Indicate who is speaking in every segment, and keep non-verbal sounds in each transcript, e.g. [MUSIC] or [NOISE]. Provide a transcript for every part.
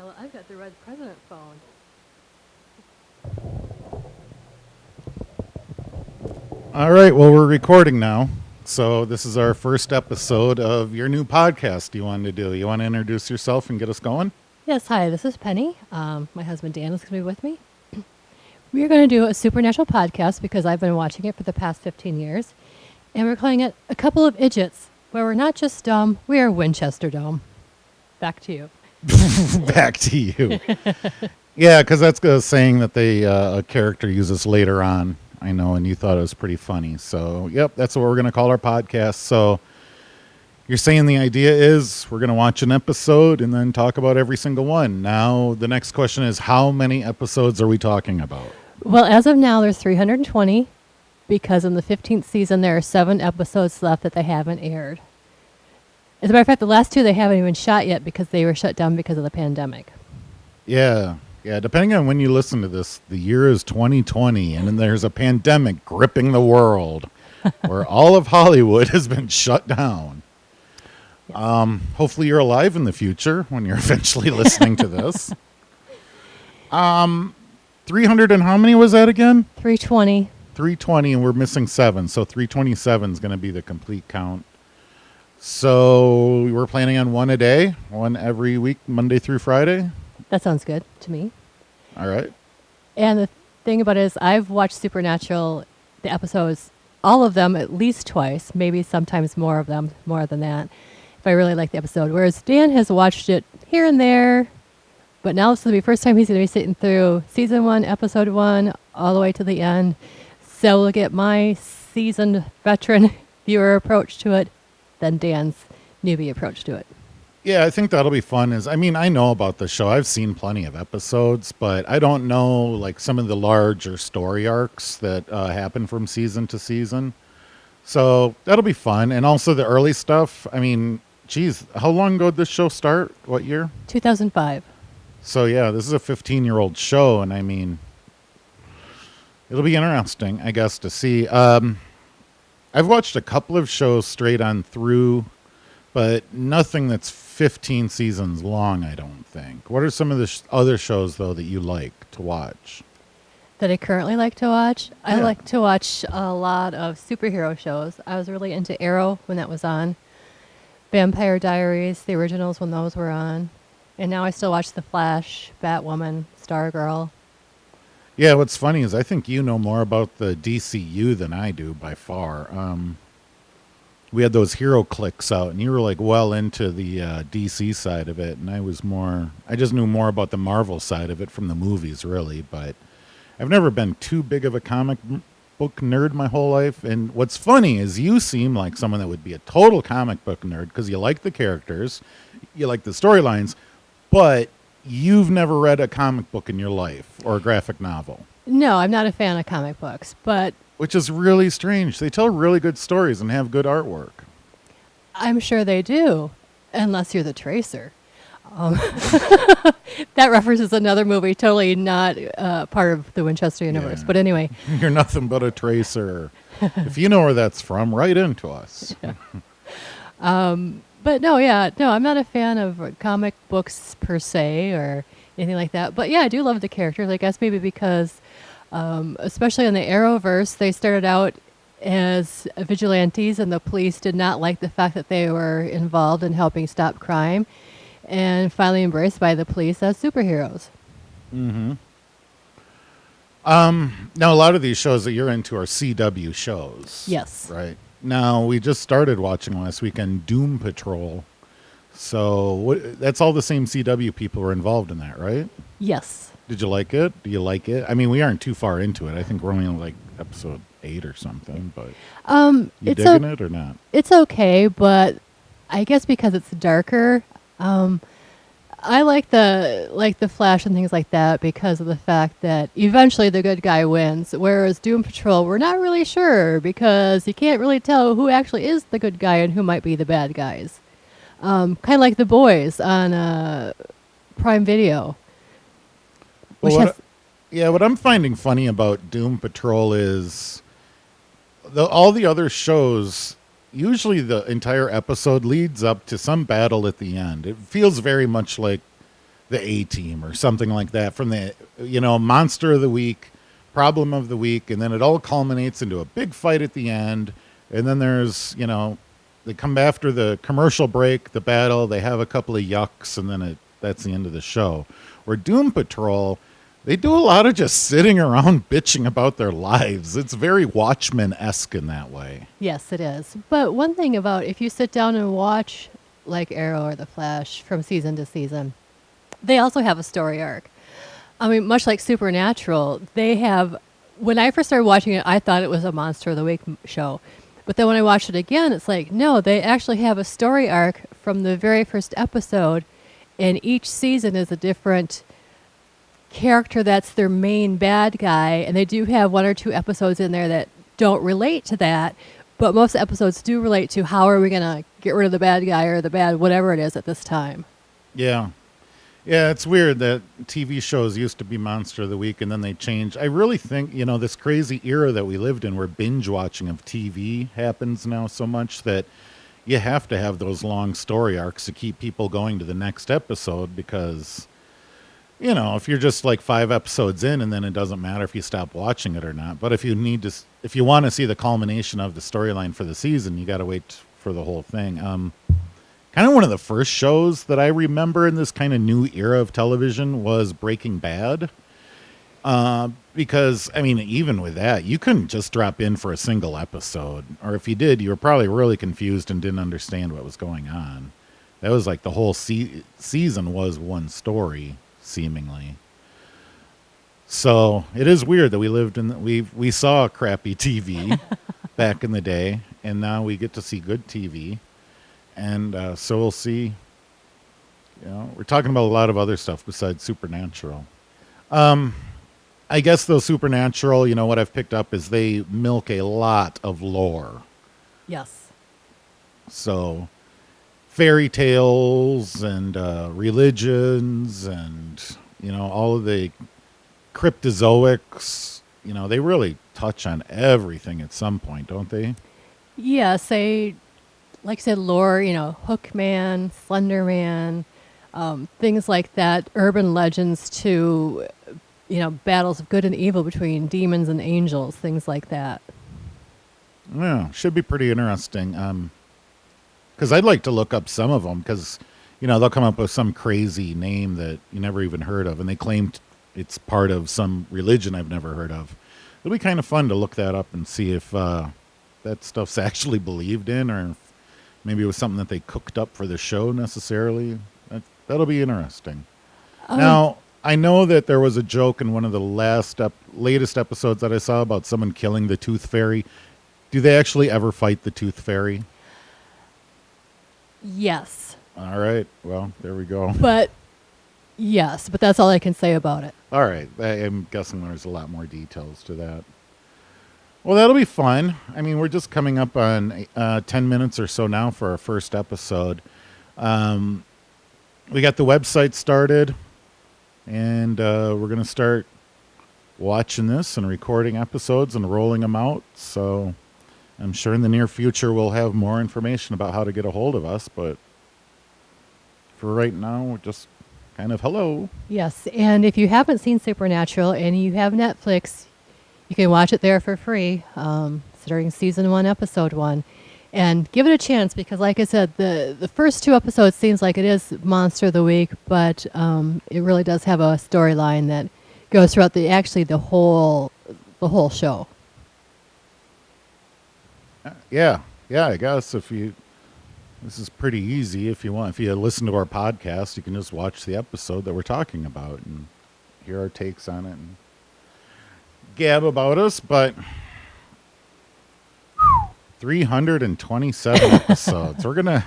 Speaker 1: hell? I've got the red president phone.
Speaker 2: All right, well, we're recording now. So, this is our first episode of your new podcast you wanted to do. You want to introduce yourself and get us going?
Speaker 1: Yes, hi, this is Penny. Um, my husband Dan is going to be with me. we are going to do a supernatural podcast because I've been watching it for the past 15 years. And we're calling it A Couple of Idiots, where we're not just dumb, we are Winchester dumb. Back to you. [LAUGHS]
Speaker 2: Back to you. [LAUGHS] yeah, because that's a saying that they uh, a character uses later on. I know, and you thought it was pretty funny. So, yep, that's what we're going to call our podcast. So, you're saying the idea is we're going to watch an episode and then talk about every single one. Now, the next question is how many episodes are we talking about?
Speaker 1: Well, as of now, there's 320 because in the 15th season, there are seven episodes left that they haven't aired. As a matter of fact, the last two they haven't even shot yet because they were shut down because of the pandemic.
Speaker 2: Yeah. Yeah, depending on when you listen to this, the year is 2020 and then there's a pandemic gripping the world [LAUGHS] where all of Hollywood has been shut down. Um, hopefully you're alive in the future when you're [LAUGHS] eventually listening to this. [LAUGHS] Um 300 and how many was that again?
Speaker 1: 320.
Speaker 2: 320 and we're missing 7, so 327 is going to be the complete count. So, we're planning on one a day, one every week, Monday through Friday.
Speaker 1: That sounds good to me.
Speaker 2: All right.
Speaker 1: And the thing about it is, I've watched Supernatural, the episodes, all of them at least twice, maybe sometimes more of them, more than that, if I really like the episode. Whereas Dan has watched it here and there, but now this will be the first time he's going to be sitting through season one, episode one, all the way to the end. So we'll get my seasoned veteran [LAUGHS] viewer approach to it, then Dan's newbie approach to it.
Speaker 2: Yeah, I think that'll be fun. Is I mean, I know about the show. I've seen plenty of episodes, but I don't know like some of the larger story arcs that uh, happen from season to season. So that'll be fun, and also the early stuff. I mean, geez, how long ago did this show start? What year?
Speaker 1: 2005.
Speaker 2: So yeah, this is a 15 year old show, and I mean, it'll be interesting, I guess, to see. Um, I've watched a couple of shows straight on through, but nothing that's 15 seasons long. I don't think. What are some of the sh- other shows though that you like to watch?
Speaker 1: that I currently like to watch. I like to watch a lot of superhero shows. I was really into Arrow when that was on, Vampire Diaries, the originals when those were on, and now I still watch The Flash, Batwoman, Stargirl.
Speaker 2: Yeah, what's funny is I think you know more about the DCU than I do by far. Um, we had those HeroClix out, and you were like well into the uh, DC side of it, and I was more. I just knew more about the Marvel side of it from the movies, really. But I've never been too big of a comic book nerd my whole life. And what's funny is you seem like someone that would be a total comic book nerd because you like the characters, you like the storylines, but you've never read a comic book in your life or a graphic novel,
Speaker 1: No, I'm not a fan of comic books, but
Speaker 2: which is really strange. They tell really good stories and have good artwork.
Speaker 1: I'm sure they do, unless you're the Tracer. Um, [LAUGHS] that references another movie, totally not uh, part of the Winchester universe.
Speaker 2: Yeah.
Speaker 1: But anyway, [LAUGHS]
Speaker 2: You're nothing but a tracer. if you know where that's from, write into us. [LAUGHS]
Speaker 1: But no, yeah, no, I'm not a fan of comic books per se or anything like that. But yeah, I do love the characters. I guess maybe because, um, especially in the Arrowverse, they started out as vigilantes, and the police did not like the fact that they were involved in helping stop crime, and finally embraced by the police as superheroes.
Speaker 2: Um, now, a lot of these shows that you're into are CW shows.
Speaker 1: Yes.
Speaker 2: Right. Now, we just started watching last weekend Doom Patrol. So what, that's all the same CW people were involved in that, right?
Speaker 1: Yes.
Speaker 2: Did you like it? Do you like it? I mean, we aren't too far into it. I think we're only on like episode eight or something, but
Speaker 1: Um,
Speaker 2: you
Speaker 1: it's
Speaker 2: digging
Speaker 1: o-
Speaker 2: it or not?
Speaker 1: it's okay, but I guess because it's darker, um, I like the like the Flash and things like that because of the fact that eventually the good guy wins. Whereas Doom Patrol, we're not really sure because you can't really tell who actually is the good guy and who might be the bad guys. Um, kind of like the boys on uh, Prime Video,
Speaker 2: Well, what
Speaker 1: has
Speaker 2: I- yeah, what I'm finding funny about Doom Patrol is the, all the other shows. Usually, the entire episode leads up to some battle at the end. It feels very much like the A team or something like that from the you know monster of the week, problem of the week, and then it all culminates into a big fight at the end. And then there's you know they come after the commercial break, the battle. They have a couple of yucks, and then it that's the end of the show. Where Doom Patrol. They do a lot of just sitting around [LAUGHS] bitching about their lives. It's very Watchmen esque in that way.
Speaker 1: Yes, it is. But one thing about if you sit down and watch like Arrow or The Flash from season to season, they also have a story arc. I mean, much like Supernatural, they have. When I first started watching it, I thought it was a Monster of the Week show. But then when I watched it again, it's like, no, they actually have a story arc from the very first episode, and each season is a different character that's their main bad guy. And they do have one or two episodes in there that don't relate to that, but most episodes do relate to how are we going to get rid of the bad guy or the bad whatever it is at this time.
Speaker 2: Yeah. Yeah, it's weird that TV shows used to be Monster of the Week and then they changed. I really think, you know, this crazy era that we lived in where binge watching of TV happens now so much that you have to have those long story arcs to keep people going to the next episode because, you know, if you're just like five episodes in and then it doesn't matter if you stop watching it or not. But if you need to, if you want to see the culmination of the storyline for the season, you got to wait for the whole thing. Um, kind of one of the first shows that I remember in this kind of new era of television was Breaking Bad. Uh, because I mean, even with that, you couldn't just drop in for a single episode, or if you did, you were probably really confused and didn't understand what was going on. That was like the whole se- season was one story, seemingly. So it is weird that we lived in we we saw crappy TV [LAUGHS] back in the day, and now we get to see good TV and uh, so we'll see. You know, we're talking about a lot of other stuff besides Supernatural. Um, I guess though Supernatural, you know, what I've picked up is they milk a lot of lore.
Speaker 1: Yes.
Speaker 2: So fairy tales and uh, religions and you know all of the cryptozoics. You know, they really touch on everything at some point, don't they?
Speaker 1: Yeah, they like I said, lore, you know, Hookman, Slender Man, um, things like that, urban legends to, you know, battles of good and evil between demons and angels, things like that.
Speaker 2: Yeah, should be pretty interesting. Um, because I'd like to look up some of them because, you know, they'll come up with some crazy name that you never even heard of, and they claim it's part of some religion I've never heard of. It'll be kind of fun to look that up and see if uh, that stuff's [LAUGHS] actually believed in, or if maybe it was something that they cooked up for the show necessarily. That, that'll be interesting. Now, I know that there was a joke in one of the last ep- latest episodes that I saw about someone killing the Tooth Fairy. Do they actually ever fight the Tooth Fairy?
Speaker 1: Yes.
Speaker 2: All right. Well, there we go. [LAUGHS]
Speaker 1: But, yes, but that's all I can say about it.
Speaker 2: All right. I am guessing there's a lot more details to that. Well, that'll be fun. I mean, we're just coming up on uh, 10 minutes or so now for our first episode. Um, we got the website started, and uh, we're going to start watching this and recording episodes and rolling them out. So I'm sure in the near future we'll have more information about how to get a hold of us. But for right now, we're just kind of hello.
Speaker 1: Yes, and if you haven't seen Supernatural and you have Netflix, you can watch it there for free, um, starting season one, episode one, and give it a chance because, like I said, the the first two episodes seems like it is Monster of the Week, but um, it really does have a storyline that goes throughout the actually the whole the whole show.
Speaker 2: Yeah, yeah. I guess if you, this is pretty easy. If you want, if you listen to our podcast, you can just watch the episode that we're talking about and hear our takes on it and gab about us. But three hundred and twenty-seven episodes. We're gonna,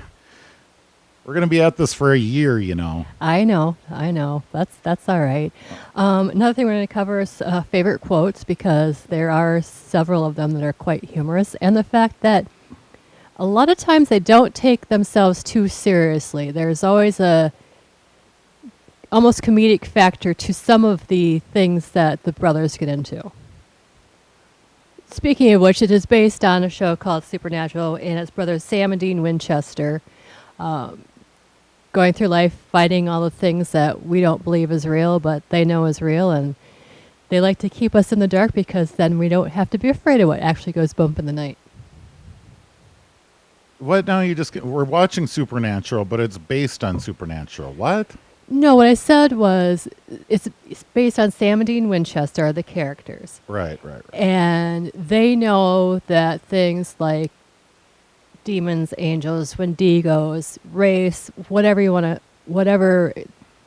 Speaker 2: we're gonna be at this for a year. You know.
Speaker 1: I know, I know. That's that's all right. Um, another thing we're to cover is uh, favorite quotes because there are several of them that are quite humorous, and the fact that a lot of times they don't take themselves too seriously. There's always a almost comedic factor to some of the things that the brothers get into. Speaking of which, it is based on a show called Supernatural, and it's brothers Sam and Dean Winchester going through life fighting all the things that we don't believe is real, but they know is real, and they like to keep us in the dark because then we don't have to be afraid of what actually goes bump in the night.
Speaker 2: What now? You just we're watching Supernatural, but it's based on Supernatural. What?
Speaker 1: No, what I said was it's, it's based on Sam and Dean Winchester, are the characters.
Speaker 2: Right, right, right.
Speaker 1: and they know that things like demons, angels, wendigos, race, whatever you want to, whatever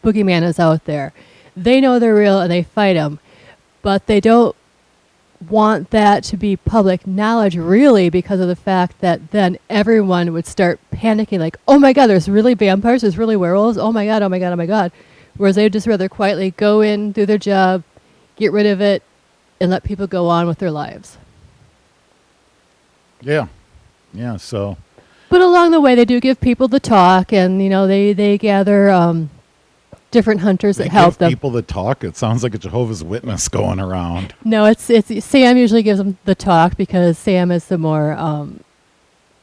Speaker 1: boogeyman is out there, they know they're real and they fight them, but they don't want that to be public knowledge really because of the fact that then everyone would start panicking like oh my god there's really vampires there's really werewolves? Oh my god oh my god oh my god. Whereas they'd just rather quietly go in do their job get rid of it and let people go on with their lives.
Speaker 2: Yeah, yeah. So
Speaker 1: But along the way, they do give people the talk, and you know they they gather um, different hunters that help them.
Speaker 2: people the talk. It sounds like a Jehovah's Witness going around.
Speaker 1: No, it's it's Sam usually gives them the talk because Sam is the more um,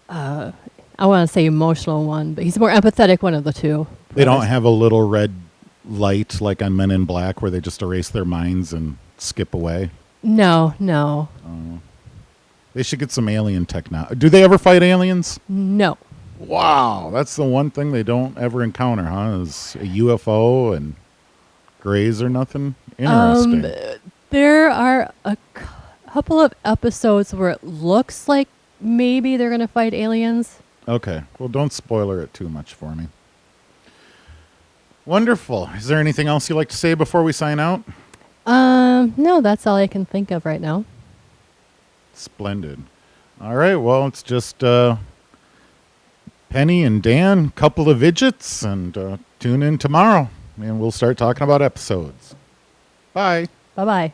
Speaker 1: uh, I want to say emotional one, but he's the more empathetic one of the two.
Speaker 2: They don't have a little red light like on Men in Black where they just erase their minds and skip away.
Speaker 1: No, no,
Speaker 2: They should get some alien technology. Do they ever fight aliens?
Speaker 1: no.
Speaker 2: Wow, that's the one thing they don't ever encounter, huh? Is a UFO and grays or nothing. Interesting.
Speaker 1: Um, there are a couple of episodes where it looks like maybe they're going to fight aliens.
Speaker 2: okay, well, don't spoiler it too much for me. Wonderful. Is there anything else you'd like to say before we sign out?
Speaker 1: Um, no, that's all I can think of right now.
Speaker 2: Splendid. All right, well, it's just uh, Penny and Dan, couple of idiots, and uh, tune in tomorrow, and we'll start talking about episodes. Bye.
Speaker 1: Bye bye.